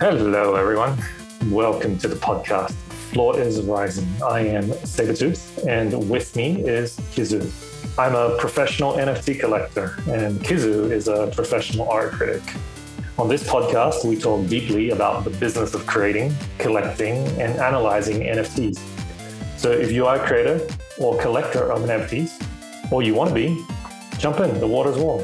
Hello, everyone. Welcome to the podcast. Floor is rising. I am Sabertooth, and with me is Kizu. I'm a professional NFT collector, and Kizu is a professional art critic. On this podcast, we talk deeply about the business of creating, collecting, and analyzing NFTs. So if you are a creator or collector of NFTs, or you want to be, jump in, the water's warm.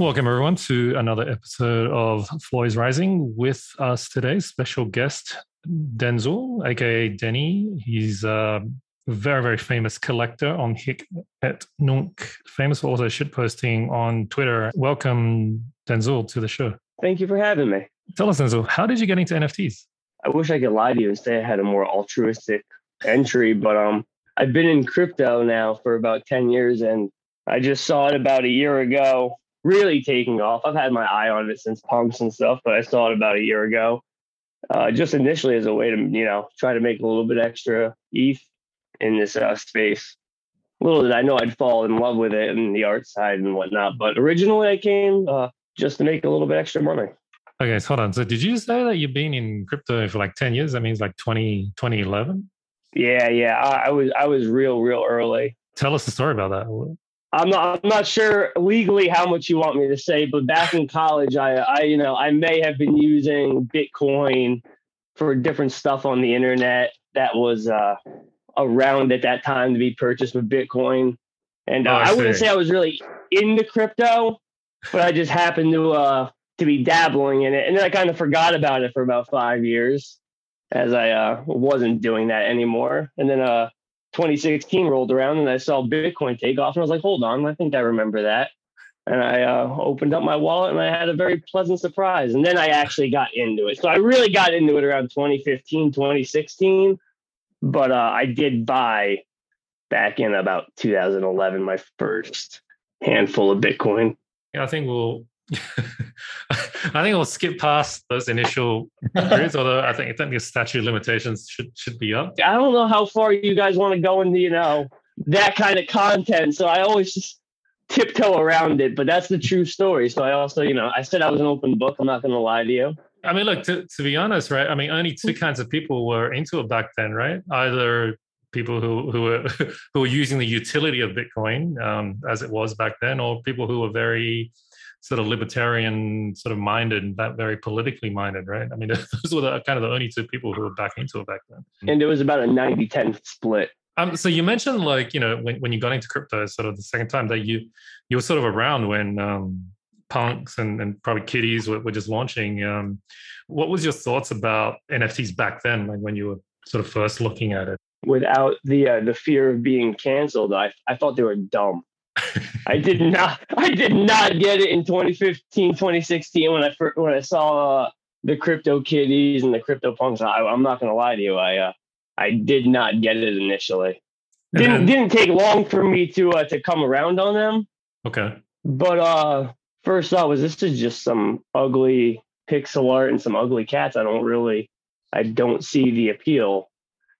Welcome, everyone, to another episode of Floor is Rising. With us today, special guest Denzel, aka Denny. He's a very, very famous collector on Hic et Nunc, famous for also shitposting on Twitter. Welcome, Denzel, to the show. Thank you for having me. Tell us, Denzel, how did you get into NFTs? I wish I could lie to you and say I had a more altruistic entry, but um, I've been in crypto now for about 10 years and I just saw it about a year ago really taking off. I've had my eye on it since punks and stuff, but I saw it about a year ago. Uh, just initially as a way to, you know, try to make a little bit extra ETH in this uh, space. Little did I know I'd fall in love with it and the art side and whatnot. But originally I came uh, just to make a little bit extra money. Okay, so hold on. So did you say that you've been in crypto for like 10 years? That means like 20, 2011? Yeah, yeah. I, I was I was real, real early. Tell us the story about that. I'm not I'm not sure legally how much you want me to say, but back in college, I I you know I may have been using Bitcoin for different stuff on the internet that was uh, around at that time to be purchased with Bitcoin. And uh, oh, I, I wouldn't say I was really into crypto, but I just happened to uh, to be dabbling in it, and then I kind of forgot about it for about five years, as I uh, wasn't doing that anymore. And then uh, 2016 rolled around and I saw Bitcoin take off and I was like, hold on, I think I remember that. And I uh, opened up my wallet and I had a very pleasant surprise. And then I actually got into it. So I really got into it around 2015, 2016. But uh, I did buy back in about 2011 my first handful of Bitcoin. Yeah, I think we'll I think we'll skip past those initial periods, although I think I think the statute limitations should should be up. I don't know how far you guys want to go into, you know, that kind of content. So I always just tiptoe around it, but that's the true story. So I also, you know, I said I was an open book. I'm not going to lie to you. I mean, look, to, to be honest, right? I mean, only two kinds of people were into it back then, right? Either people who who were who were using the utility of Bitcoin um, as it was back then, or people who were very sort of libertarian sort of minded, that very politically minded, right? I mean, those were the, kind of the only two people who were back into it back then. And it was about a 90 10 split. Um, so you mentioned like, you know, when, when you got into crypto sort of the second time that you, you were sort of around when um, punks and, and probably kitties were, were just launching. Um, what was your thoughts about NFTs back then, like when you were sort of first looking at it? Without the uh, the fear of being canceled, I I thought they were dumb. I did not I did not get it in 2015, 2016 when I first, when I saw uh, the crypto kitties and the crypto punks. I, am not going to lie to you. I uh, I did not get it initially. Didn't then, didn't take long for me to uh, to come around on them. Okay. But uh first thought was this is just some ugly pixel art and some ugly cats. I don't really I don't see the appeal.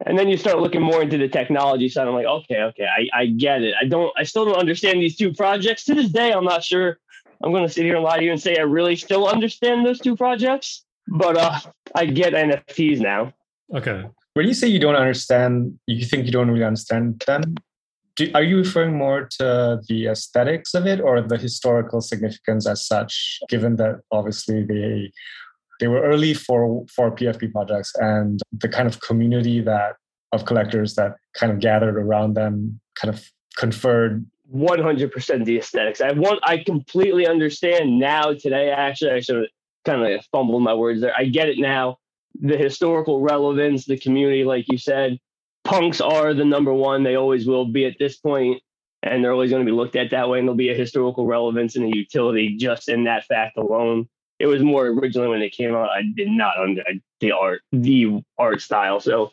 And then you start looking more into the technology side. I'm like, okay, okay, I, I get it. I don't, I still don't understand these two projects. To this day, I'm not sure. I'm going to sit here and lie to you and say I really still understand those two projects, but uh, I get NFTs now. Okay. When you say you don't understand, you think you don't really understand them. Do, are you referring more to the aesthetics of it or the historical significance as such? Given that obviously they they were early for for PFP projects and the kind of community that of collectors that kind of gathered around them kind of conferred 100% the aesthetics. I want I completely understand now today actually I should kind of fumbled my words there. I get it now. The historical relevance, the community like you said, punks are the number one. They always will be at this point and they're always going to be looked at that way and there'll be a historical relevance and a utility just in that fact alone it was more originally when it came out. I did not under the art, the art style. So,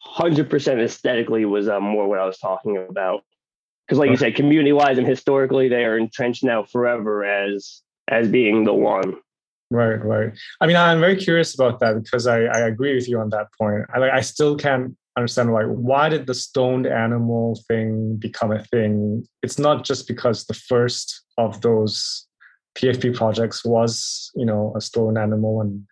hundred percent aesthetically was uh, more what I was talking about. Because, like you said, community wise and historically, they are entrenched now forever as as being the one. Right, right. I mean, I'm very curious about that because I, I agree with you on that point. I like, I still can't understand like why did the stoned animal thing become a thing? It's not just because the first of those PFP projects was, you know, a stone animal and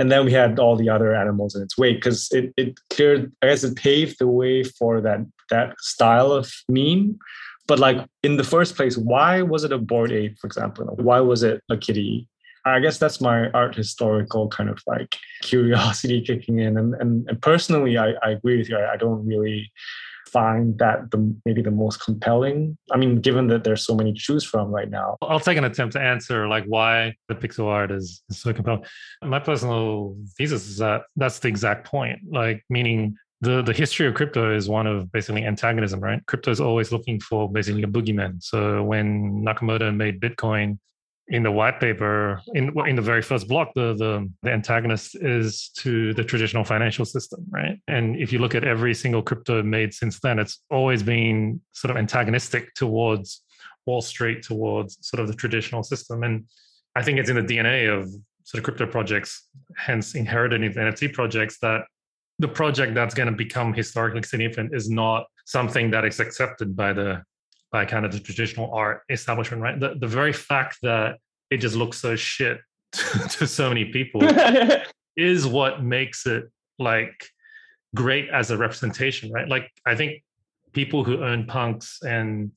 and then we had all the other animals in its wake because it, it cleared, I guess it paved the way for that that style of meme. But like in the first place, why was it a Bored Ape, for example? Why was it a kitty? I guess that's my art historical kind of like curiosity kicking in. And and, and personally, I, I agree with you. I, I don't really find that the maybe the most compelling? I mean, given that there's so many to choose from right now. I'll take an attempt to answer like why the pixel art is, is so compelling. My personal thesis is that that's the exact point. Like meaning the the history of crypto is one of basically antagonism, right? Crypto is always looking for basically a boogeyman. So when Nakamoto made Bitcoin, in the white paper, in in the very first block, the, the, the antagonist is to the traditional financial system, right? And if you look at every single crypto made since then, it's always been sort of antagonistic towards Wall Street, towards sort of the traditional system. And I think it's in the DNA of sort of crypto projects, hence inherited in NFT projects, that the project that's going to become historically significant is not something that is accepted by the by kind of the traditional art establishment, right? The, the very fact that it just looks so shit to, so many people is what makes it like great as a representation, right? Like I think people who own punks and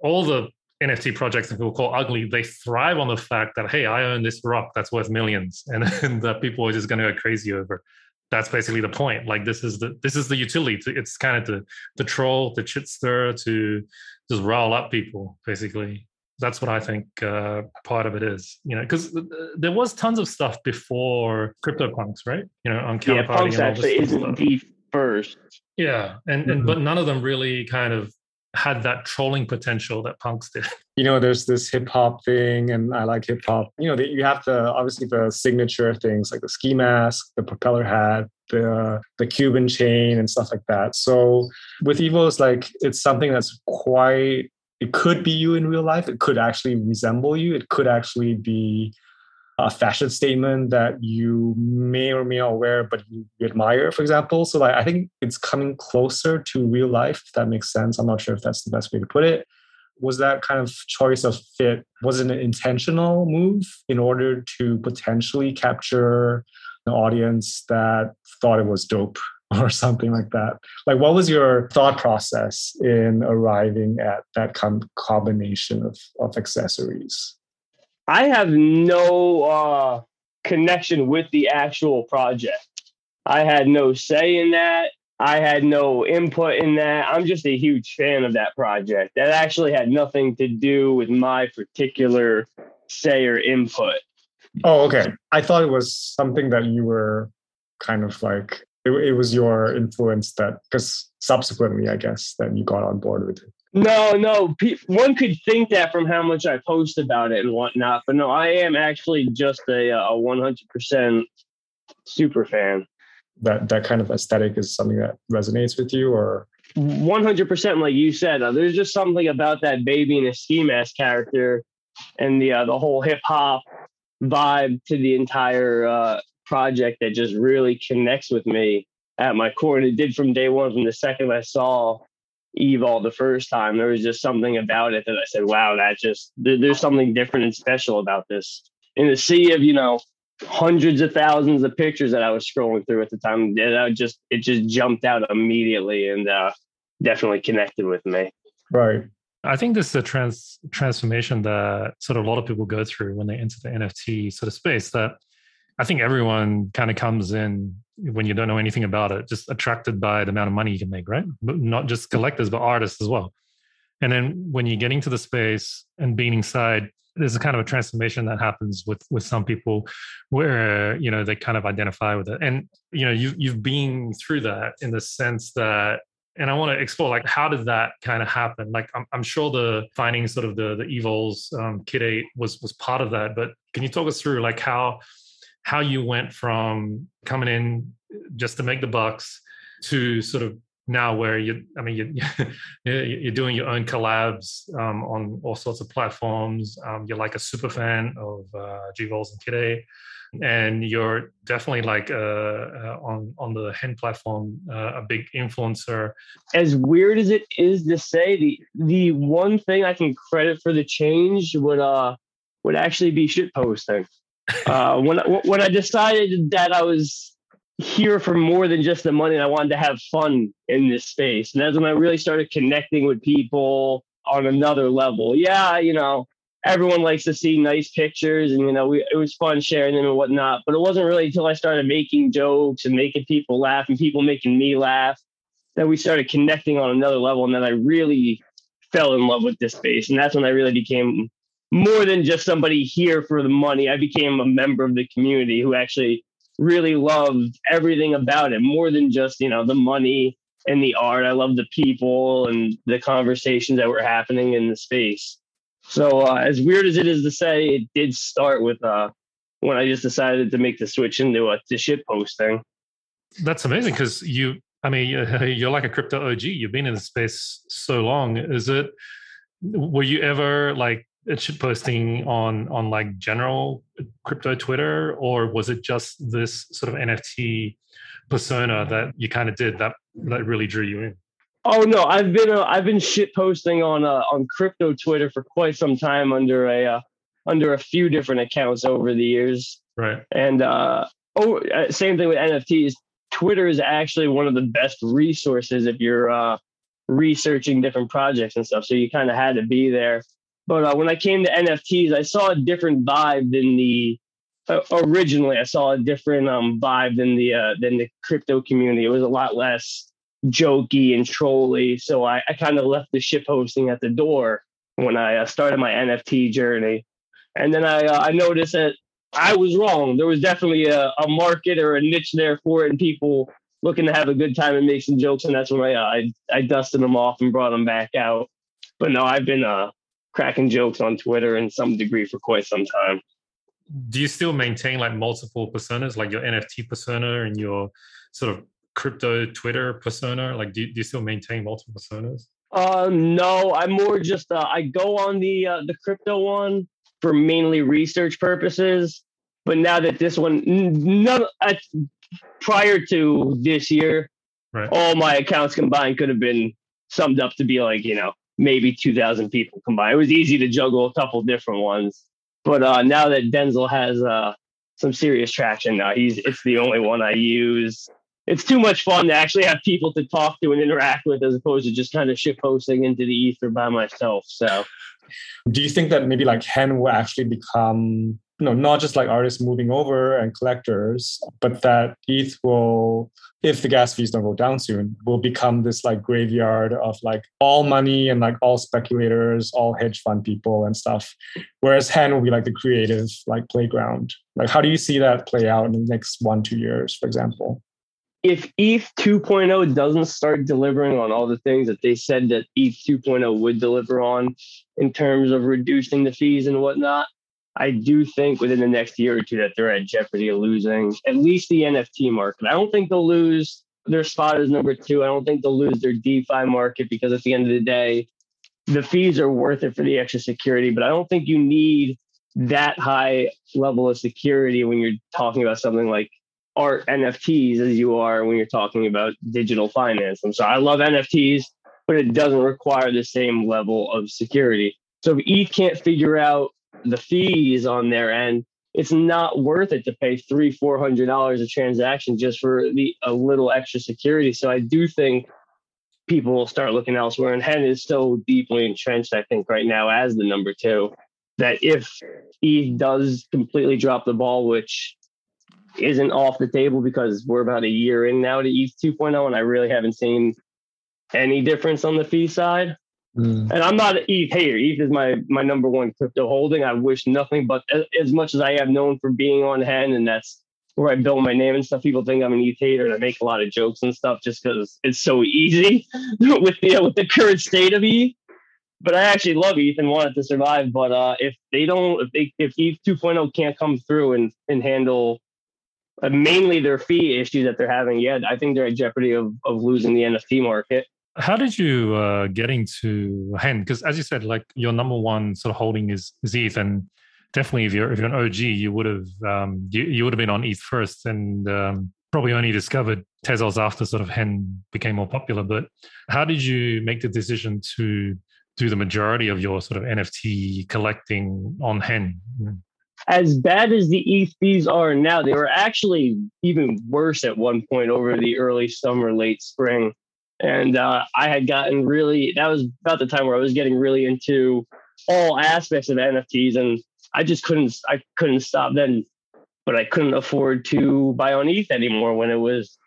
all the NFT projects that people call ugly, they thrive on the fact that hey, I own this rock that's worth millions, and, and that people are just going to go crazy over. That's basically the point. Like this is the this is the utility. It's kind of the the troll, the chit stir, to just rile up people basically that's what i think uh, part of it is you know because there was tons of stuff before CryptoPunks right you know on yeah punks actually isn't stuff. the first yeah and, mm-hmm. and but none of them really kind of had that trolling potential that punks did you know there's this hip hop thing and i like hip hop you know you have the obviously the signature things like the ski mask the propeller hat the the Cuban chain and stuff like that. So with Evo, it's like it's something that's quite. It could be you in real life. It could actually resemble you. It could actually be a fashion statement that you may or may not wear, but you admire, for example. So like, I think it's coming closer to real life, if that makes sense. I'm not sure if that's the best way to put it. Was that kind of choice of fit, was it an intentional move in order to potentially capture an audience that thought it was dope or something like that. Like, what was your thought process in arriving at that com- combination of, of accessories? I have no uh, connection with the actual project. I had no say in that. I had no input in that. I'm just a huge fan of that project. That actually had nothing to do with my particular say or input. Oh, okay. I thought it was something that you were kind of like it, it was your influence that because subsequently, I guess, that you got on board with it. No, no. One could think that from how much I post about it and whatnot, but no, I am actually just a a one hundred percent super fan. That that kind of aesthetic is something that resonates with you, or one hundred percent, like you said. Uh, there's just something about that baby in a ski mask character, and the uh, the whole hip hop vibe to the entire uh, project that just really connects with me at my core. And it did from day one, from the second I saw Evol the first time. There was just something about it that I said, wow, that just, there's something different and special about this. In the sea of, you know, hundreds of thousands of pictures that I was scrolling through at the time, that I just, it just jumped out immediately and uh, definitely connected with me. Right. I think this is a trans transformation that sort of a lot of people go through when they enter the NFT sort of space. That I think everyone kind of comes in when you don't know anything about it, just attracted by the amount of money you can make, right? But not just collectors, but artists as well. And then when you're getting to the space and being inside, there's a kind of a transformation that happens with with some people where you know they kind of identify with it and you know you you've been through that in the sense that and I want to explore like how did that kind of happen? Like I'm, I'm sure the finding sort of the the evils um, Kid Eight was was part of that, but can you talk us through like how how you went from coming in just to make the bucks to sort of now where you I mean you you're doing your own collabs um, on all sorts of platforms. Um, you're like a super fan of uh, G-Vols and Kid and you're definitely like uh, uh, on on the hen platform uh, a big influencer as weird as it is to say the the one thing i can credit for the change would uh would actually be shit posting. Uh, when when I decided that I was here for more than just the money and I wanted to have fun in this space, and that's when I really started connecting with people on another level. Yeah, you know, everyone likes to see nice pictures and you know we, it was fun sharing them and whatnot but it wasn't really until i started making jokes and making people laugh and people making me laugh that we started connecting on another level and then i really fell in love with this space and that's when i really became more than just somebody here for the money i became a member of the community who actually really loved everything about it more than just you know the money and the art i love the people and the conversations that were happening in the space so uh, as weird as it is to say, it did start with uh, when I just decided to make the switch into a to shit posting. That's amazing because you, I mean, you're like a crypto OG. You've been in the space so long. Is it? Were you ever like shit posting on on like general crypto Twitter, or was it just this sort of NFT persona that you kind of did that that really drew you in? Oh no, I've been uh, I've been shit posting on uh, on crypto Twitter for quite some time under a uh, under a few different accounts over the years. Right. And uh, oh, uh, same thing with NFTs. Twitter is actually one of the best resources if you're uh, researching different projects and stuff. So you kind of had to be there. But uh, when I came to NFTs, I saw a different vibe than the uh, originally. I saw a different um, vibe than the uh, than the crypto community. It was a lot less jokey and trolly. So I, I kind of left the shit posting at the door when I uh, started my NFT journey. And then I, uh, I noticed that I was wrong. There was definitely a, a, market or a niche there for it, and people looking to have a good time and make some jokes. And that's when I, uh, I, I dusted them off and brought them back out. But no, I've been uh, cracking jokes on Twitter in some degree for quite some time. Do you still maintain like multiple personas, like your NFT persona and your sort of crypto Twitter persona? Like, do, do you still maintain multiple personas? Uh, no, I'm more just uh, I go on the uh, the crypto one for mainly research purposes. But now that this one, none prior to this year, right. all my accounts combined could have been summed up to be like you know maybe 2,000 people combined. It was easy to juggle a couple different ones. But uh, now that Denzel has uh, some serious traction now, he's it's the only one I use it's too much fun to actually have people to talk to and interact with as opposed to just kind of shit posting into the ether by myself. So do you think that maybe like Hen will actually become you know not just like artists moving over and collectors, but that ETH will, if the gas fees don't go down soon, will become this like graveyard of like all money and like all speculators, all hedge fund people and stuff. Whereas Hen will be like the creative like playground. Like how do you see that play out in the next one, two years, for example? if ETH 2.0 doesn't start delivering on all the things that they said that ETH 2.0 would deliver on in terms of reducing the fees and whatnot, I do think within the next year or two that they're at jeopardy of losing at least the NFT market. I don't think they'll lose their spot as number two. I don't think they'll lose their DeFi market because at the end of the day, the fees are worth it for the extra security. But I don't think you need that high level of security when you're talking about something like art NFTs as you are when you're talking about digital finance. I'm sorry, I love NFTs, but it doesn't require the same level of security. So if ETH can't figure out the fees on their end, it's not worth it to pay three, four hundred dollars a transaction just for the a little extra security. So I do think people will start looking elsewhere. And Hen is so deeply entrenched, I think, right now as the number two, that if ETH does completely drop the ball, which isn't off the table because we're about a year in now to ETH 2.0, and I really haven't seen any difference on the fee side. Mm. And I'm not an ETH hater. ETH is my my number one crypto holding. I wish nothing but as much as I have known for being on Hen, and that's where I build my name and stuff. People think I'm an ETH hater, and I make a lot of jokes and stuff just because it's so easy with the with the current state of ETH. But I actually love ETH and want it to survive. But uh, if they don't, if they if ETH 2.0 can't come through and and handle uh, mainly their fee issue that they're having. Yeah, I think they're at jeopardy of, of losing the NFT market. How did you uh, get into Hen? Because as you said, like your number one sort of holding is, is ETH, and definitely if you're if you're an OG, you would have um, you, you would have been on ETH first, and um, probably only discovered Tezos after sort of Hen became more popular. But how did you make the decision to do the majority of your sort of NFT collecting on Hen? As bad as the ETH fees are now, they were actually even worse at one point over the early summer, late spring. And uh, I had gotten really, that was about the time where I was getting really into all aspects of NFTs. And I just couldn't, I couldn't stop then, but I couldn't afford to buy on ETH anymore when it was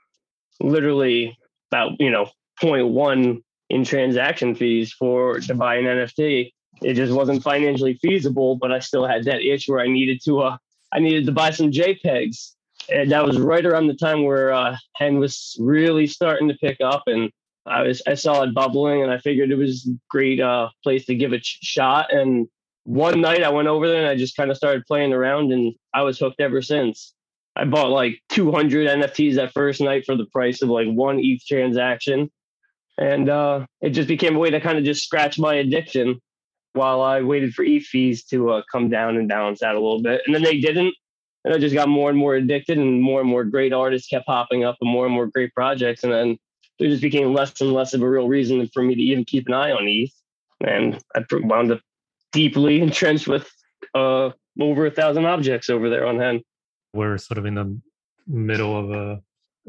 literally about, you know, 0.1 in transaction fees for to buy an NFT. It just wasn't financially feasible, but I still had that itch where I needed to uh I needed to buy some JPEGs. And that was right around the time where uh Hen was really starting to pick up and I was I saw it bubbling and I figured it was a great uh place to give it a shot and one night I went over there and I just kind of started playing around and I was hooked ever since. I bought like 200 NFTs that first night for the price of like one ETH transaction and uh, it just became a way to kind of just scratch my addiction while I waited for ETH fees to uh, come down and balance out a little bit. And then they didn't. And I just got more and more addicted, and more and more great artists kept popping up, and more and more great projects. And then there just became less and less of a real reason for me to even keep an eye on ETH. And I wound up deeply entrenched with uh, over a thousand objects over there on Hen. We're sort of in the middle of a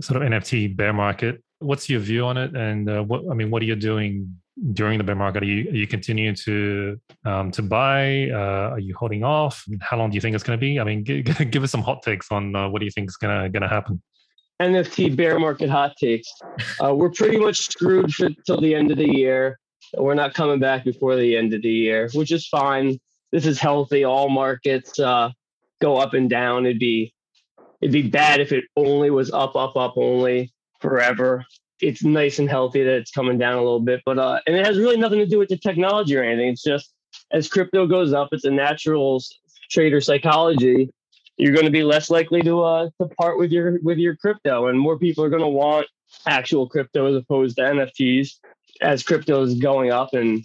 sort of NFT bear market what's your view on it? And uh, what I mean, what are you doing during the bear market? Are you, are you continuing to um, to buy? Uh, are you holding off? How long do you think it's going to be? I mean, g- give us some hot takes on uh, what do you think is going to going to happen. NFT bear market hot takes. Uh, we're pretty much screwed for till the end of the year. We're not coming back before the end of the year, which is fine. This is healthy. All markets uh, go up and down. It'd be it'd be bad if it only was up, up, up only forever. It's nice and healthy that it's coming down a little bit, but uh, and it has really nothing to do with the technology or anything. It's just as crypto goes up, it's a natural trader psychology. You're going to be less likely to uh to part with your with your crypto, and more people are going to want actual crypto as opposed to NFTs as crypto is going up and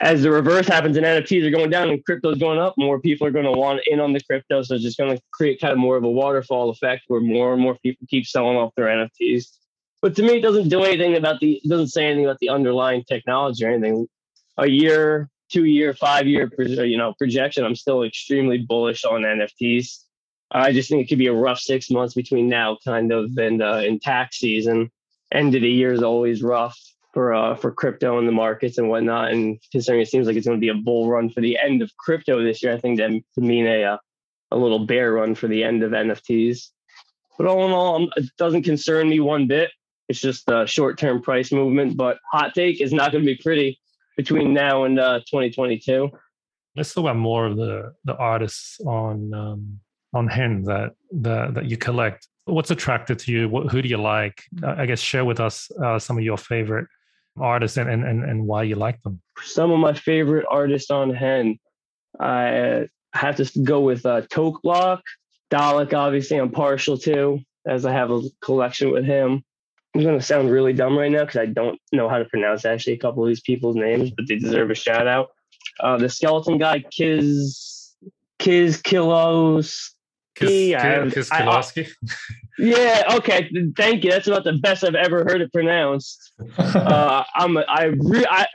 as the reverse happens and NFTs are going down and crypto is going up, more people are going to want in on the crypto. So it's just going to create kind of more of a waterfall effect where more and more people keep selling off their NFTs. But to me, it doesn't do anything about the, it doesn't say anything about the underlying technology or anything. A year, two year, five year, you know, projection, I'm still extremely bullish on NFTs. I just think it could be a rough six months between now, kind of, and uh, in tax season. End of the year is always rough for uh, for crypto and the markets and whatnot. And considering it seems like it's going to be a bull run for the end of crypto this year, I think that could mean a uh, a little bear run for the end of NFTs. But all in all, it doesn't concern me one bit. It's just a short term price movement. But hot take is not going to be pretty between now and uh, 2022. Let's talk about more of the the artists on um, on Hen that that that you collect. What's attracted to you? What, who do you like? I guess share with us uh, some of your favorite artists and, and and and why you like them. Some of my favorite artists on Hen, I have to go with uh, Toke Block, Dalek. Obviously, I'm partial to as I have a collection with him. I'm going to sound really dumb right now because I don't know how to pronounce actually a couple of these people's names, but they deserve a shout out. Uh, the skeleton guy, Kiz, Kiz Kilos. Kilowski. yeah, okay. Thank you. That's about the best I've ever heard it pronounced. uh, I'm, I, re- I,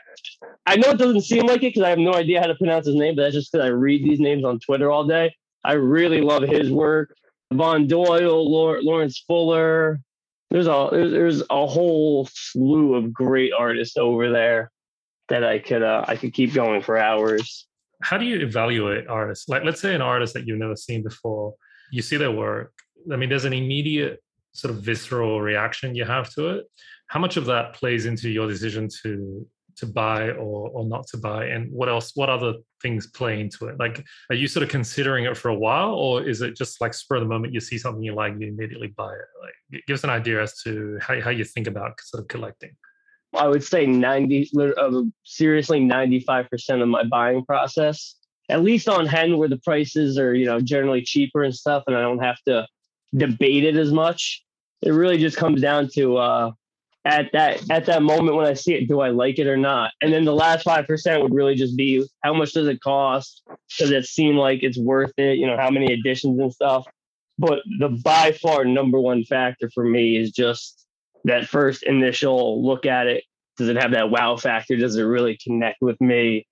I know it doesn't seem like it because I have no idea how to pronounce his name, but that's just because I read these names on Twitter all day. I really love his work. Von Doyle, Lawrence Fuller, there's a there's a whole slew of great artists over there that I could uh, I could keep going for hours. How do you evaluate artists? Like, let's say an artist that you've never seen before, you see their work. I mean, there's an immediate sort of visceral reaction you have to it. How much of that plays into your decision to to buy or or not to buy and what else what other things play into it like are you sort of considering it for a while or is it just like spur of the moment you see something you like you immediately buy it like give us an idea as to how, how you think about sort of collecting i would say 90 uh, seriously 95% of my buying process at least on hen where the prices are you know generally cheaper and stuff and i don't have to debate it as much it really just comes down to uh at that at that moment when I see it, do I like it or not? And then the last five percent would really just be how much does it cost? Does it seem like it's worth it? You know, how many additions and stuff. But the by far number one factor for me is just that first initial look at it. does it have that wow factor? Does it really connect with me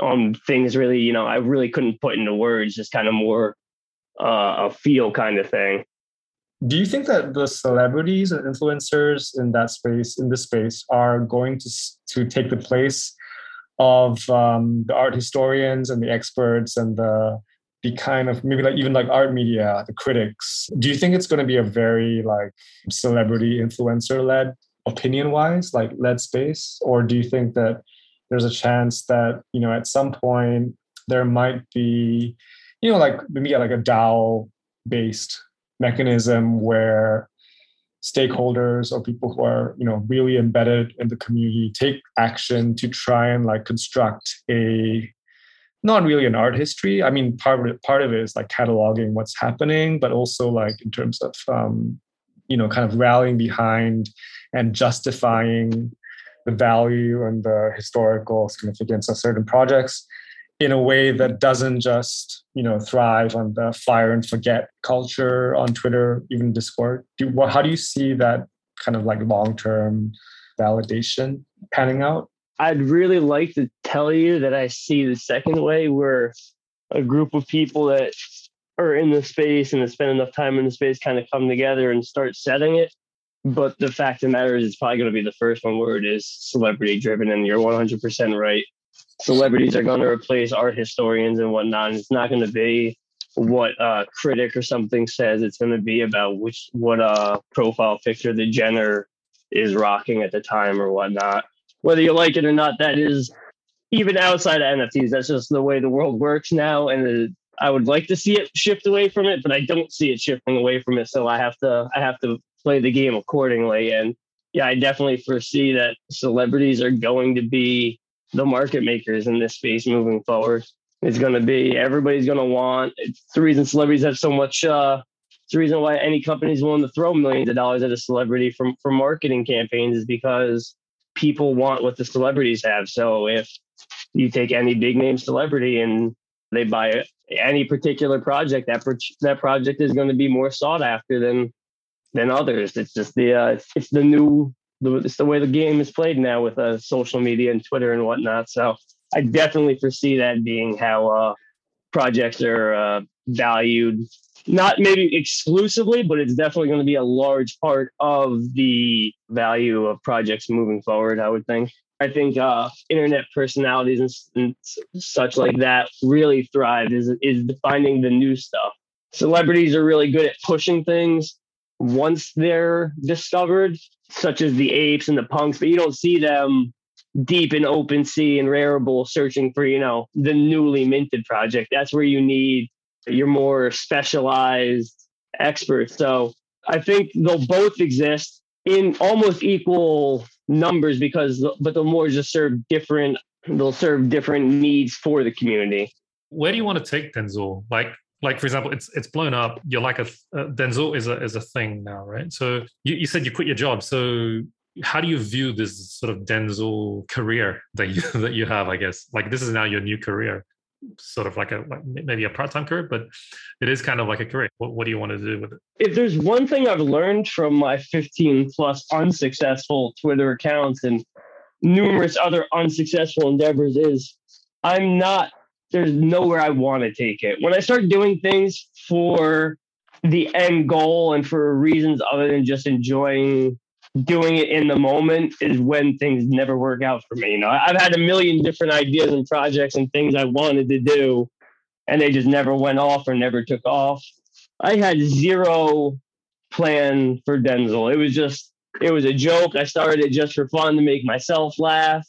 on things really, you know, I really couldn't put into words, just kind of more uh, a feel kind of thing. Do you think that the celebrities and influencers in that space, in this space, are going to to take the place of um, the art historians and the experts and the the kind of maybe like even like art media, the critics? Do you think it's going to be a very like celebrity influencer led opinion wise, like led space, or do you think that there's a chance that you know at some point there might be you know like maybe like a DAO based mechanism where stakeholders or people who are you know really embedded in the community take action to try and like construct a not really an art history. I mean part of it part of it is like cataloging what's happening but also like in terms of um you know kind of rallying behind and justifying the value and the historical significance of certain projects in a way that doesn't just you know thrive on the fire and forget culture on Twitter, even Discord. Do, how do you see that kind of like long term validation panning out? I'd really like to tell you that I see the second way, where a group of people that are in the space and that spend enough time in the space kind of come together and start setting it. But the fact of the matter is, it's probably going to be the first one where it is celebrity driven, and you're 100% right celebrities are going to replace art historians and whatnot. And it's not going to be what a critic or something says. It's going to be about which what a profile picture the Jenner is rocking at the time or whatnot. Whether you like it or not, that is even outside of NFTs. That's just the way the world works now, and I would like to see it shift away from it, but I don't see it shifting away from it. So I have to I have to play the game accordingly. And yeah, I definitely foresee that celebrities are going to be the market makers in this space moving forward. It's going to be everybody's going to want. It's the reason celebrities have so much. Uh, it's the reason why any company is willing to throw millions of dollars at a celebrity from for marketing campaigns is because people want what the celebrities have. So if you take any big name celebrity and they buy any particular project, that pro- that project is going to be more sought after than than others. It's just the uh, it's the new the, it's the way the game is played now with uh, social media and Twitter and whatnot. So I definitely foresee that being how uh, projects are uh, valued. Not maybe exclusively, but it's definitely going to be a large part of the value of projects moving forward. I would think. I think uh, internet personalities and, and, such like that really thrive is is finding the new stuff. Celebrities are really good at pushing things once they're discovered, such as the apes and the punks, but you don't see them deep in OpenSea and Rarible searching for, you know, the newly minted project. That's where you need your more specialized experts. So I think they'll both exist in almost equal numbers because, but they'll more just serve different, they'll serve different needs for the community. Where do you want to take Denzel? Like, like for example it's it's blown up you're like a uh, denzel is a is a thing now right? So you, you said you quit your job. So how do you view this sort of denzel career that you that you have i guess? Like this is now your new career sort of like a like maybe a part-time career but it is kind of like a career. What, what do you want to do with it? If there's one thing i've learned from my 15 plus unsuccessful twitter accounts and numerous other unsuccessful endeavors is i'm not there's nowhere I want to take it. When I start doing things for the end goal and for reasons other than just enjoying doing it in the moment is when things never work out for me. You know, I've had a million different ideas and projects and things I wanted to do, and they just never went off or never took off. I had zero plan for Denzel. It was just, it was a joke. I started it just for fun to make myself laugh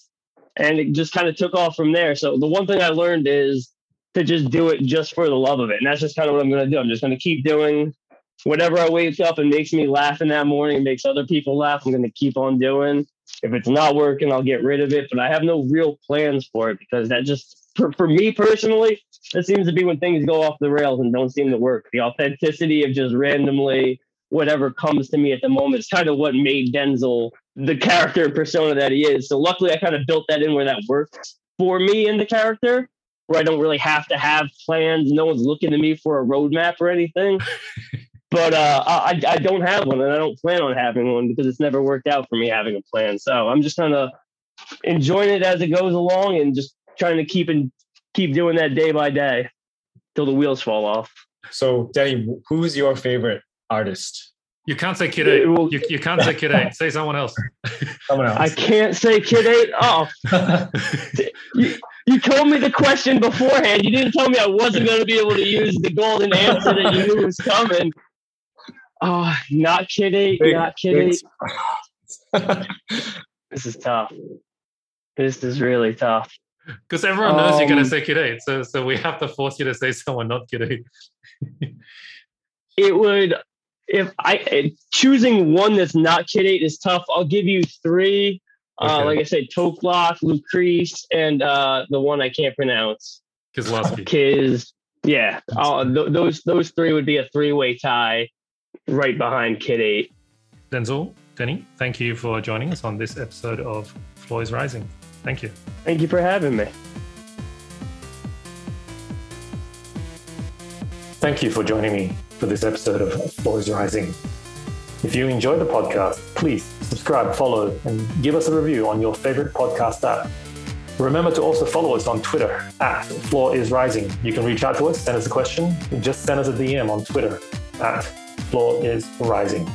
and it just kind of took off from there. So the one thing I learned is to just do it just for the love of it, and that's just kind of what I'm going to do. I'm just going to keep doing whatever I wake up and makes me laugh in that morning, makes other people laugh. I'm going to keep on doing. If it's not working, I'll get rid of it. But I have no real plans for it because that just, for, for me personally, that seems to be when things go off the rails and don't seem to work. The authenticity of just randomly whatever comes to me at the moment is kind of what made Denzel the character and persona that he is. So luckily, I kind of built that in where that works for me in the character, where I don't really have to have plans. No one's looking to me for a roadmap or anything. but uh, I, I don't have one, and I don't plan on having one because it's never worked out for me having a plan. So I'm just kind of enjoying it as it goes along and just trying to keep and keep doing that day by day till the wheels fall off. So, Danny, who's your favorite artist? You can't say Kid Eight. You, you can't say Kid Eight. Say someone else. Someone else. I can't say Kid Eight. Oh, you, you told me the question beforehand. You didn't tell me I wasn't going to be able to use the golden answer that you knew was coming. Oh, not Kid Eight. Big- not Kid big- Eight. This is tough. This is really tough. Because everyone knows you're going Um, to say Kid Eight. So, so we have to force you to say someone not Kid Eight. It would, if I eh, choosing one that's not Kid Eight is tough. I'll give you three. Uh, like I said, Toklock, Lucrece, and uh, the one I can't pronounce. Kozlowski. Kiz. Yeah, uh, th- those those three would be a three way tie, right behind Kid Eight. Denzel, Denny, thank you for joining us on this episode of Floor is Rising. Thank you. Thank you for having me. Thank you for joining me for this episode of Floor is Rising. If you enjoy the podcast, please subscribe, follow, and give us a review on your favorite podcast app. Remember to also follow us on Twitter at Floor is Rising. You can reach out to us, send us a question, just send us a DM on Twitter at Floor is Rising.